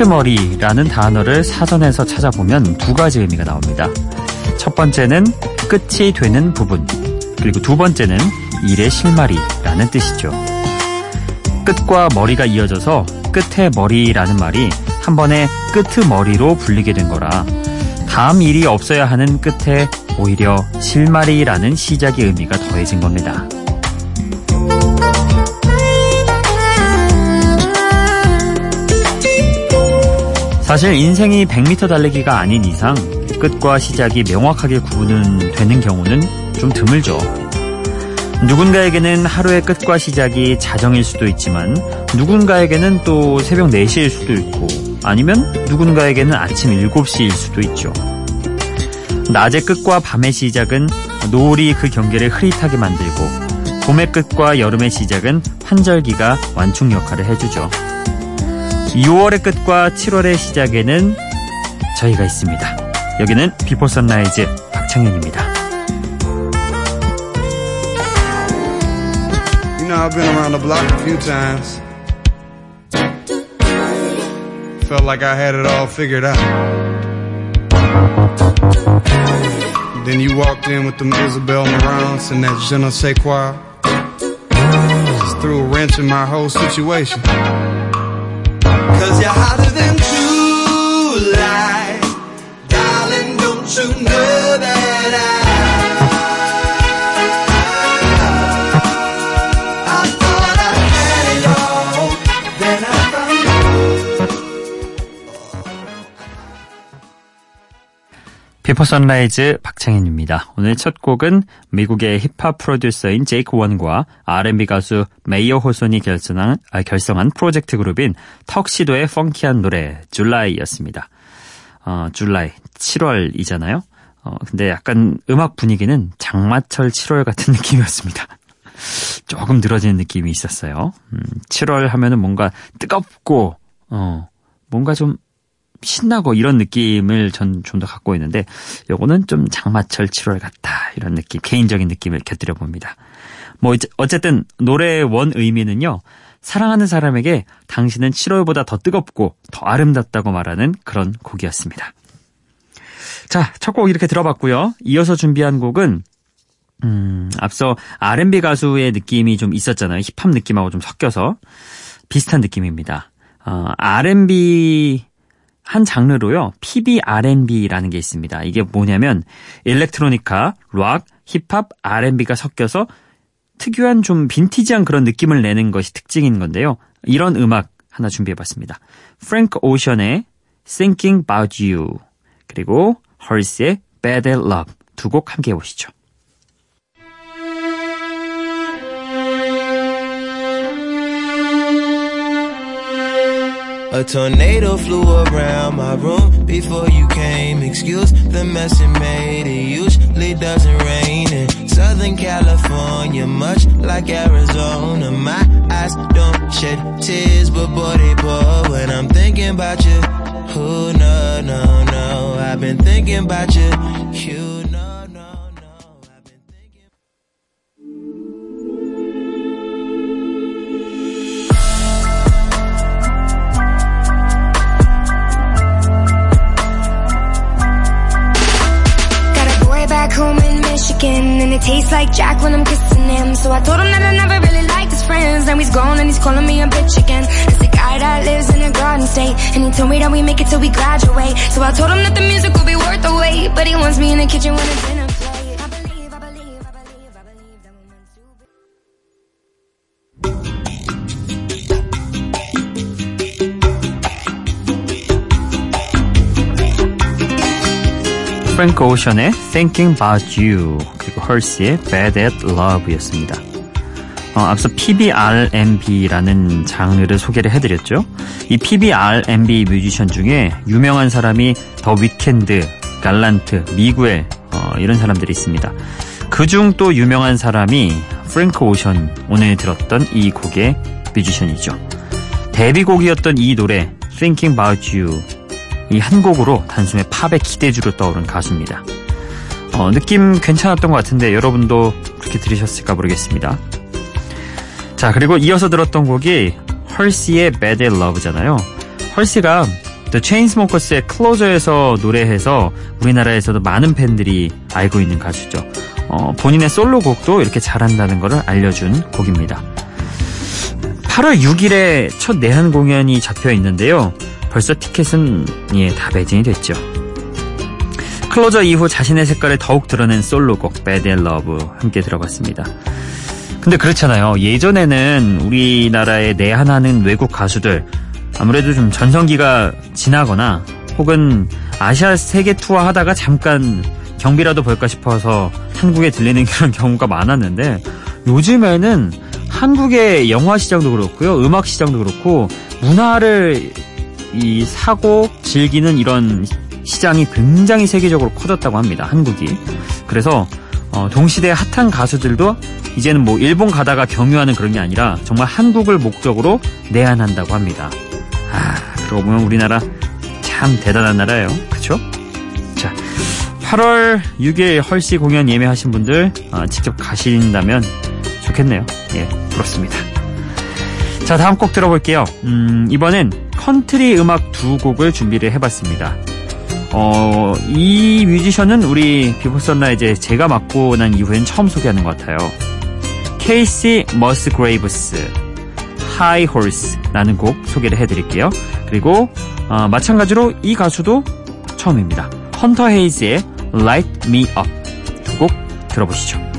끄트머리라는 단어를 사전에서 찾아보면 두 가지 의미가 나옵니다. 첫 번째는 끝이 되는 부분, 그리고 두 번째는 일의 실마리라는 뜻이죠. 끝과 머리가 이어져서 끝에 머리라는 말이 한 번에 끄트머리로 불리게 된 거라 다음 일이 없어야 하는 끝에 오히려 실마리라는 시작의 의미가 더해진 겁니다. 사실 인생이 100m 달리기가 아닌 이상 끝과 시작이 명확하게 구분은 되는 경우는 좀 드물죠. 누군가에게는 하루의 끝과 시작이 자정일 수도 있지만 누군가에게는 또 새벽 4시일 수도 있고 아니면 누군가에게는 아침 7시일 수도 있죠. 낮의 끝과 밤의 시작은 노을이 그 경계를 흐릿하게 만들고 봄의 끝과 여름의 시작은 환절기가 완충 역할을 해주죠. 6월의 끝과 7월의 시작에는 저희가 있습니다. 여기는 비포 선라이즈 박창현입니다. You know, I've been around the block a few times. Felt like I had it all figured out. Then you walked in with them Isabel Marants and that je ne sais quoi. Just threw a wrench in my whole situation. Cause you're hotter than 비포 선라이즈 박창현입니다. 오늘 첫 곡은 미국의 힙합 프로듀서인 제이크 원과 R&B 가수 메이어 호손이 결성한, 아, 결성한 프로젝트 그룹인 턱시도의 펑키한 노래 July였습니다. 어, July 7월이잖아요. 어, 근데 약간 음악 분위기는 장마철 7월 같은 느낌이었습니다. 조금 늘어지는 느낌이 있었어요. 음, 7월 하면은 뭔가 뜨겁고 어, 뭔가 좀 신나고 이런 느낌을 전 좀 더 갖고 있는데 요거는 좀 장마철 7월 같다 이런 느낌 개인적인 느낌을 곁들여 봅니다. 뭐 어쨌든 노래의 원 의미는요. 사랑하는 사람에게 당신은 7월보다 더 뜨겁고 더 아름답다고 말하는 그런 곡이었습니다. 자, 첫 곡 이렇게 들어봤고요. 이어서 준비한 곡은 음, 앞서 R&B 가수의 느낌이 좀 있었잖아요. 힙합 느낌하고 좀 섞여서 비슷한 느낌입니다. 어, R&B 한 장르로요. PBR&B라는 게 있습니다. 이게 뭐냐면 일렉트로니카, 락, 힙합, R&B가 섞여서 특유한 좀 빈티지한 그런 느낌을 내는 것이 특징인 건데요. 이런 음악 하나 준비해봤습니다. 프랭크 오션의 Thinking About You 그리고 헐스의 Bad at Love 두 곡 함께 해보시죠. A tornado flew around my room before you came. Excuse the mess it made. It usually doesn't rain in Southern California, much like Arizona. My eyes don't shed tears, but boy, they pour when I'm thinking about you. Who, no, no, no. I've been thinking about you. You, it tastes like Jack when I'm kissing him. So I told him that I never really liked his friends. Now he's gone and he's calling me a bitch again. It's the guy that lives in a garden state. And he told me that we make it till we graduate. So I told him that the music will be worth the wait. But he wants me in the kitchen when it's dinner Frank Ocean의 Thinking About You. 헐시의 Bad at Love였습니다. 어, 앞서 PBR&B라는 장르를 소개를 해드렸죠. 이 PBR&B 뮤지션 중에 유명한 사람이 더 위켄드, 갈란트, 미구엘 어, 이런 사람들이 있습니다. 그중 또 유명한 사람이 프랭크 오션 오늘 들었던 이 곡의 뮤지션이죠. 데뷔곡이었던 이 노래 Thinking About You 이 한 곡으로 단숨에 팝의 기대주로 떠오른 가수입니다. 어, 느낌 괜찮았던 것 같은데 여러분도 그렇게 들으셨을까 모르겠습니다. 자 그리고 이어서 들었던 곡이 헐시의 Bad Love잖아요. 헐시가 The Chainsmokers의 클로저에서 노래해서 우리나라에서도 많은 팬들이 알고 있는 가수죠. 어, 본인의 솔로곡도 이렇게 잘한다는 것을 알려준 곡입니다. 8월 6일에 첫 내한 공연이 잡혀 있는데요. 벌써 티켓은 예, 다 매진이 됐죠. 클로저 이후 자신의 색깔을 더욱 드러낸 솔로곡 Bad and Love 함께 들어봤습니다. 근데 그렇잖아요. 예전에는 우리나라에 내한하는 외국 가수들 아무래도 좀 전성기가 지나거나 혹은 아시아 세계 투어 하다가 잠깐 경비라도 볼까 싶어서 한국에 들리는 그런 경우가 많았는데 요즘에는 한국의 영화 시장도 그렇고요. 음악 시장도 그렇고 문화를 이 사고 즐기는 이런 시장이 굉장히 세계적으로 커졌다고 합니다. 한국이. 그래서 어, 동시대 핫한 가수들도 이제는 뭐 일본 가다가 경유하는 그런 게 아니라 정말 한국을 목적으로 내한한다고 합니다. 아, 그러고 보면 우리나라 참 대단한 나라예요. 그쵸? 자, 8월 6일 헐시 공연 예매하신 분들 어, 직접 가신다면 좋겠네요. 예, 부럽습니다. 자, 다음 곡 들어볼게요. 음, 이번엔 컨트리 음악 두 곡을 준비를 해봤습니다. 어, 이 뮤지션은 우리 비포 선라이즈 제가 맡고 난 이후엔 처음 소개하는 것 같아요. 케이시 머스그레이브스 High Horse라는 곡 소개를 해드릴게요. 그리고 어, 마찬가지로 이 가수도 처음입니다. 헌터 헤이즈의 Light Me Up 두 곡 들어보시죠.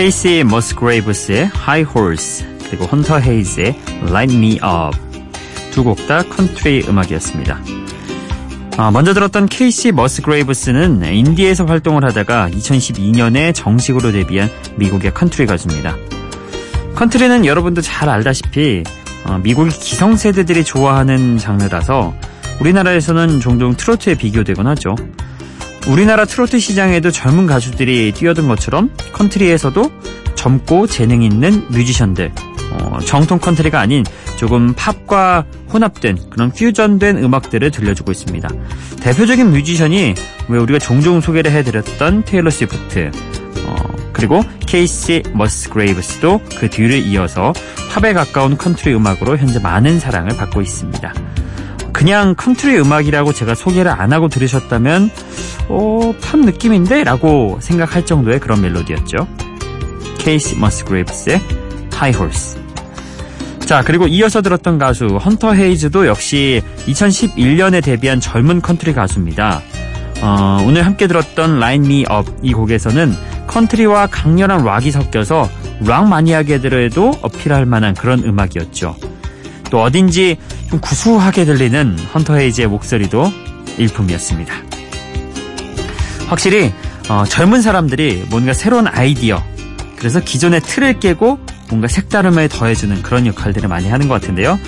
케이시 머스그레이브스의 High Horse 그리고 헌터 헤이즈의 Light Me Up 두 곡 다 컨트리 음악이었습니다. 아, 먼저 들었던 케이시 머스그레이브스는 인디에서 활동을 하다가 2012년에 정식으로 데뷔한 미국의 컨트리 가수입니다. 컨트리는 여러분도 잘 알다시피 어, 미국의 기성세대들이 좋아하는 장르라서 우리나라에서는 종종 트로트에 비교되곤 하죠. 우리나라 트로트 시장에도 젊은 가수들이 뛰어든 것처럼 컨트리에서도 젊고 재능 있는 뮤지션들, 어, 정통 컨트리가 아닌 조금 팝과 혼합된 그런 퓨전된 음악들을 들려주고 있습니다. 대표적인 뮤지션이 왜 우리가 종종 소개를 해드렸던 테일러 스위프트, 어, 그리고 케이시 머스그레이브스도 그 뒤를 이어서 팝에 가까운 컨트리 음악으로 현재 많은 사랑을 받고 있습니다. 그냥 컨트리 음악이라고 제가 소개를 안 하고 들으셨다면 어, 팝 느낌인데? 라고 생각할 정도의 그런 멜로디였죠. 케이시 머스그레이브스의 High Horse 자 그리고 이어서 들었던 가수 헌터 헤이즈도 역시 2011년에 데뷔한 젊은 컨트리 가수입니다. 어, 오늘 함께 들었던 Light Me Up 이 곡에서는 컨트리와 강렬한 락이 섞여서 락 마니아들에게도 어필할 만한 그런 음악이었죠. 또 어딘지 좀 구수하게 들리는 헌터 헤이즈의 목소리도 일품이었습니다. 확실히 어, 젊은 사람들이 뭔가 새로운 아이디어 그래서 기존의 틀을 깨고 뭔가 색다름을 더해주는 그런 역할들을 많이 하는 것 같은데요.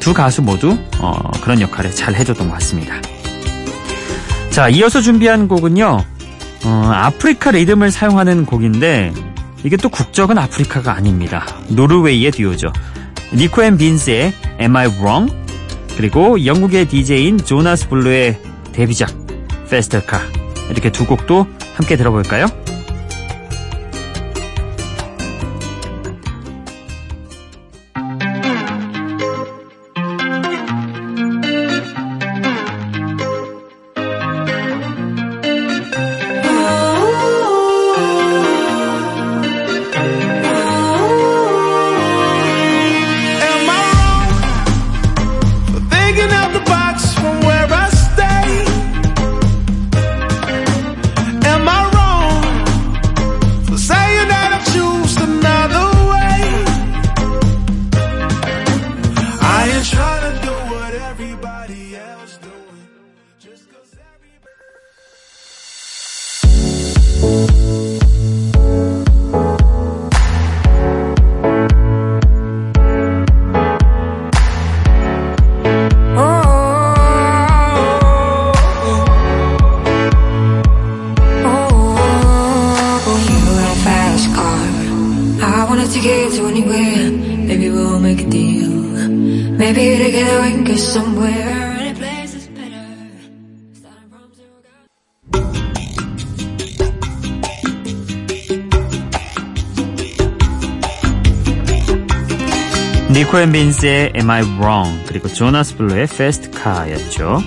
두 가수 모두 어, 그런 역할을 잘 해줬던 것 같습니다. 자, 이어서 준비한 곡은요. 어, 아프리카 리듬을 사용하는 곡인데 이게 또 국적은 아프리카가 아닙니다. 노르웨이의 듀오죠. 니코 앤 빈스의 Am I Wrong? 그리고 영국의 DJ인 조나스 블루의 데뷔작 Fast Car 이렇게 두 곡도 함께 들어볼까요? 니코 앤 빈스의 Am I Wrong 그리고 조나스 블루의 Fast Car였죠.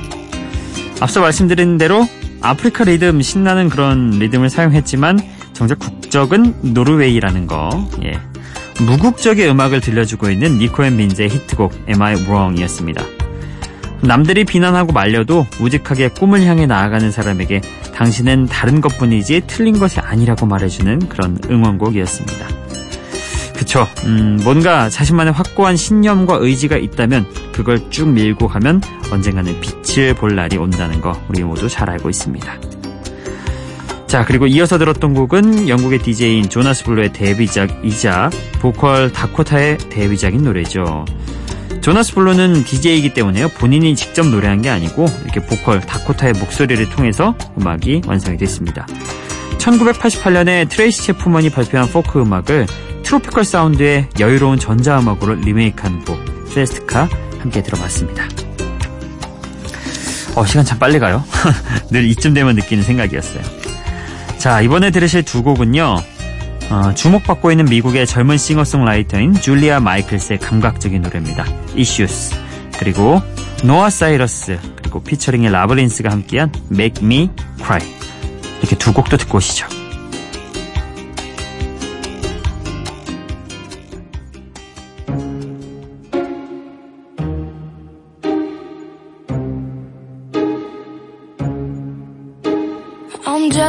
앞서 말씀드린 대로 아프리카 리듬 신나는 그런 리듬을 사용했지만 정작 국적은 노르웨이라는 거. 예. 무국적의 음악을 들려주고 있는 니코 앤 빈스의 히트곡 Am I Wrong이었습니다. 남들이 비난하고 말려도 우직하게 꿈을 향해 나아가는 사람에게 당신은 다른 것뿐이지 틀린 것이 아니라고 말해주는 그런 응원곡이었습니다. 그쵸. 음, 뭔가 자신만의 확고한 신념과 의지가 있다면 그걸 쭉 밀고 가면 언젠가는 빛을 볼 날이 온다는 거 우리 모두 잘 알고 있습니다. 자, 그리고 이어서 들었던 곡은 영국의 DJ인 조나스 블루의 데뷔작이자 보컬 다코타의 데뷔작인 노래죠. 조나스 블루는 DJ이기 때문에요. 본인이 직접 노래한 게 아니고 이렇게 보컬 다코타의 목소리를 통해서 음악이 완성이 됐습니다. 1988년에 트레이시 체프먼이 발표한 포크 음악을 트로피컬 사운드의 여유로운 전자음악으로 리메이크한 곡 Fast Car 함께 들어봤습니다. 어, 시간 참 빨리 가요. 늘 이쯤 되면 느끼는 생각이었어요. 자, 이번에 들으실 두 곡은요. 어, 주목받고 있는 미국의 젊은 싱어송라이터인 줄리아 마이클스의 감각적인 노래입니다. Issues 그리고 노아 사이러스 그리고 피처링의 라브린스가 함께한 Make Me Cry 이렇게 두 곡도 듣고 오시죠.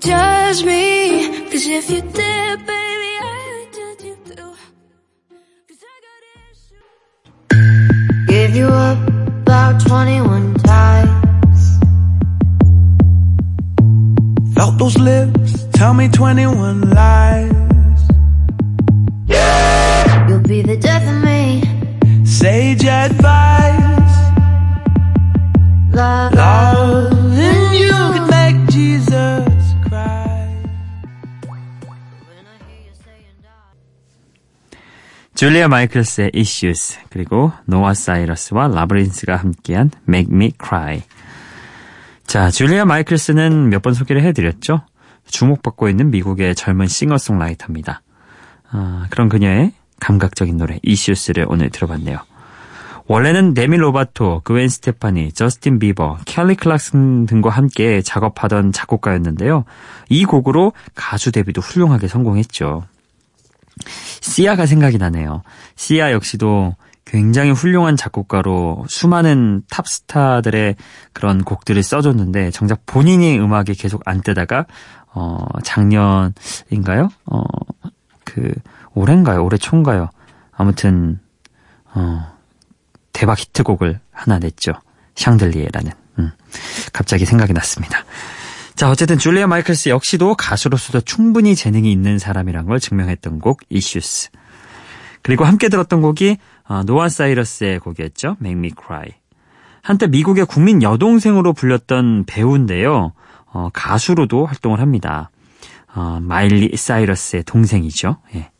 judge me. Cause if you did, baby, I'd judge you too. Cause I got issues. Give you up about 21 times. Felt those lips, tell me 21 lies. Yeah. You'll be the death of me. Sage advice. Love, Loving 줄리아 마이클스의 Issues 그리고 노아 사이러스와 라브린스가 함께한 Make Me Cry. 자, 줄리아 마이클스는 몇 번 소개를 해드렸죠. 주목받고 있는 미국의 젊은 싱어송라이터입니다. 아, 그런 그녀의 감각적인 노래 Issues를 오늘 들어봤네요. 원래는 데미 로바토, 그웬 스테파니, 저스틴 비버, 켈리 클락슨 등과 함께 작업하던 작곡가였는데요. 이 곡으로 가수 데뷔도 훌륭하게 성공했죠. 시아가 생각이 나네요. 시아 역시도 굉장히 훌륭한 작곡가로 수많은 탑스타들의 그런 곡들을 써줬는데 정작 본인이 음악에 계속 안 뜨다가 어 작년인가요? 어그 올해인가요? 올해 초인가요? 아무튼 어 대박 히트곡을 하나 냈죠. 샹들리에라는. 음, 갑자기 생각이 났습니다. 자, 어쨌든 줄리아 마이클스 역시도 가수로서도 충분히 재능이 있는 사람이란 걸 증명했던 곡 Issues. 그리고 함께 들었던 곡이 어, 노아 사이러스의 곡이었죠. Make Me Cry. 한때 미국의 국민 여동생으로 불렸던 배우인데요. 어, 가수로도 활동을 합니다. 어, 마일리 사이러스의 동생이죠. 예.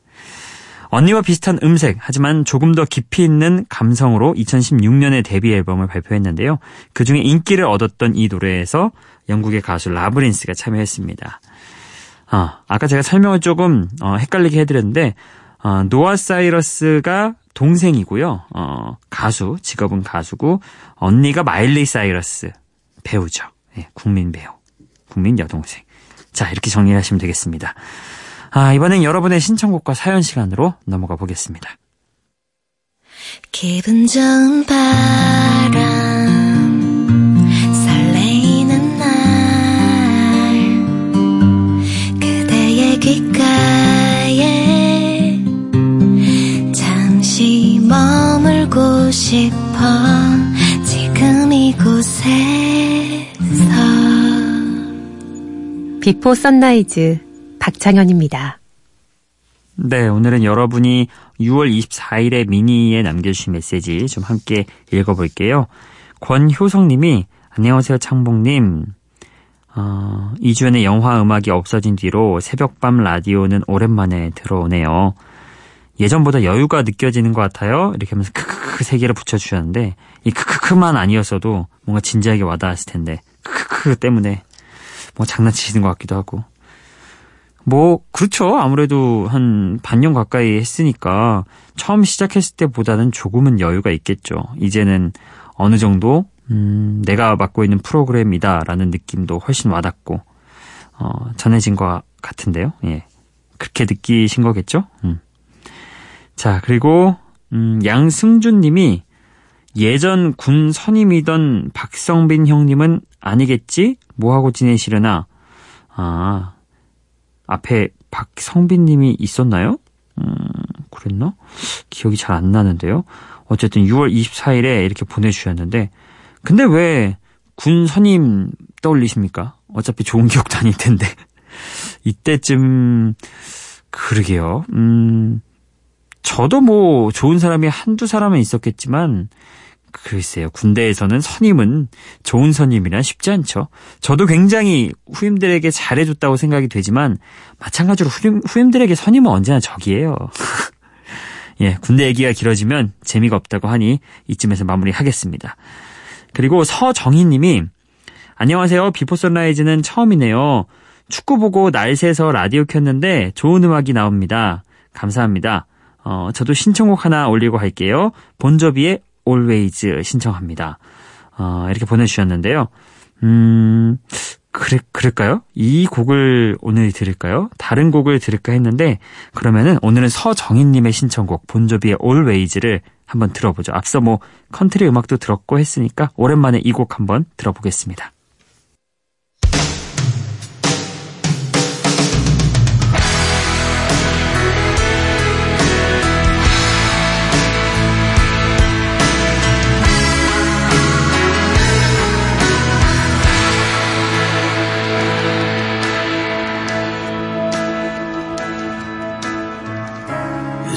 언니와 비슷한 음색, 하지만 조금 더 깊이 있는 감성으로 2016년에 데뷔 앨범을 발표했는데요. 그 중에 인기를 얻었던 이 노래에서 영국의 가수 라브린스가 참여했습니다. 어, 아까 제가 설명을 조금 어, 헷갈리게 해드렸는데 어, 노아 사이러스가 동생이고요. 어, 가수, 직업은 가수고 언니가 마일리 사이러스 배우죠. 예, 국민 배우, 국민 여동생. 자 이렇게 정리하시면 되겠습니다. 아, 이번엔 여러분의 신청곡과 사연 시간으로 넘어가 보겠습니다. 기분 좋은 바람 설레이는 날 그대의 귓가에 잠시 머물고 싶어 지금 이곳에서 비포 선라이즈 박창현입니다. 네, 오늘은 여러분이 6월 24일에 미니에 남겨주신 메시지 좀 함께 읽어볼게요. 권효성님이 안녕하세요 창봉님. 어, 2주연의 영화 음악이 없어진 뒤로 새벽밤 라디오는 오랜만에 들어오네요. 예전보다 여유가 느껴지는 것 같아요. 이렇게 하면서 크크크 세 개를 붙여주셨는데 이 크크크만 아니었어도 뭔가 진지하게 와닿았을 텐데 크크크 때문에 뭐 장난치시는 것 같기도 하고 뭐 그렇죠. 아무래도 한 반년 가까이 했으니까 처음 시작했을 때보다는 조금은 여유가 있겠죠. 이제는 어느 정도 음, 내가 맡고 있는 프로그램이다라는 느낌도 훨씬 와닿고 어, 전해진 것 같은데요. 예. 그렇게 느끼신 거겠죠? 음. 자, 그리고 음, 양승준 님이 예전 군 선임이던 박성빈 형님은 아니겠지? 뭐하고 지내시려나? 아, 앞에 박성빈 님이 있었나요? 음, 그랬나? 기억이 잘 안 나는데요. 어쨌든 6월 24일에 이렇게 보내주셨는데, 근데 왜 군 선임 떠올리십니까? 어차피 좋은 기억도 아닐 텐데. 이때쯤, 그러게요. 음, 저도 뭐 좋은 사람이 한두 사람은 있었겠지만, 글쎄요. 군대에서는 선임은 좋은 선임이란 쉽지 않죠. 저도 굉장히 후임들에게 잘해줬다고 생각이 되지만, 마찬가지로 후임, 후임들에게 선임은 언제나 적이에요. 예, 군대 얘기가 길어지면 재미가 없다고 하니 이쯤에서 마무리하겠습니다. 그리고 서정희 님이 안녕하세요. 비포 선라이즈는 처음이네요. 축구 보고 날 새서 라디오 켰는데 좋은 음악이 나옵니다. 감사합니다. 어, 저도 신청곡 하나 올리고 할게요. 본조비의 Always 신청합니다. 어, 이렇게 보내주셨는데요. 음, 그래, 그럴까요? 이 곡을 오늘 들을까요? 다른 곡을 들을까 했는데, 그러면은 오늘은 서정인님의 신청곡, 본조비의 Always를 한번 들어보죠. 앞서 뭐, 컨트리 음악도 들었고 했으니까, 오랜만에 이 곡 한번 들어보겠습니다.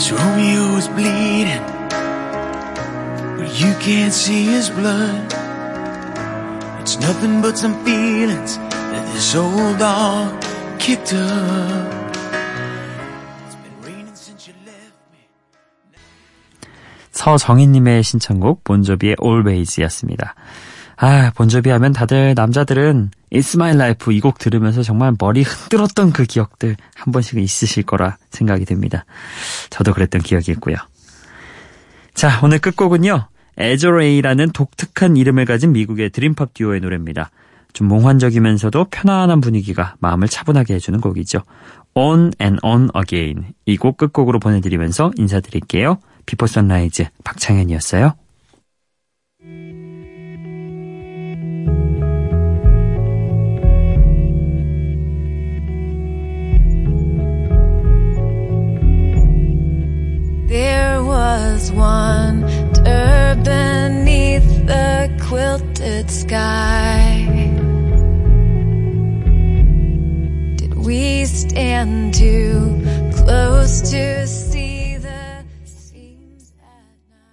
As Romeo is bleeding, but you can't see his blood. It's nothing but some feelings that this old dog kicked up. 서정희님의 신청곡, 본조비의 Always였습니다. 아, 본조비 하면 다들 남자들은 It's My Life 이 곡 들으면서 정말 머리 흔들었던 그 기억들 한 번씩은 있으실 거라 생각이 됩니다. 저도 그랬던 기억이 있고요. 자, 오늘 끝곡은요. Azure Ray라는 독특한 이름을 가진 미국의 dream pop 듀오의 노래입니다. 좀 몽환적이면서도 편안한 분위기가 마음을 차분하게 해주는 곡이죠. On and On Again 이 곡 끝곡으로 보내드리면서 인사드릴게요. Before Sunrise 박창현이었어요. Was wonder beneath the quilted sky. Did we stand too close to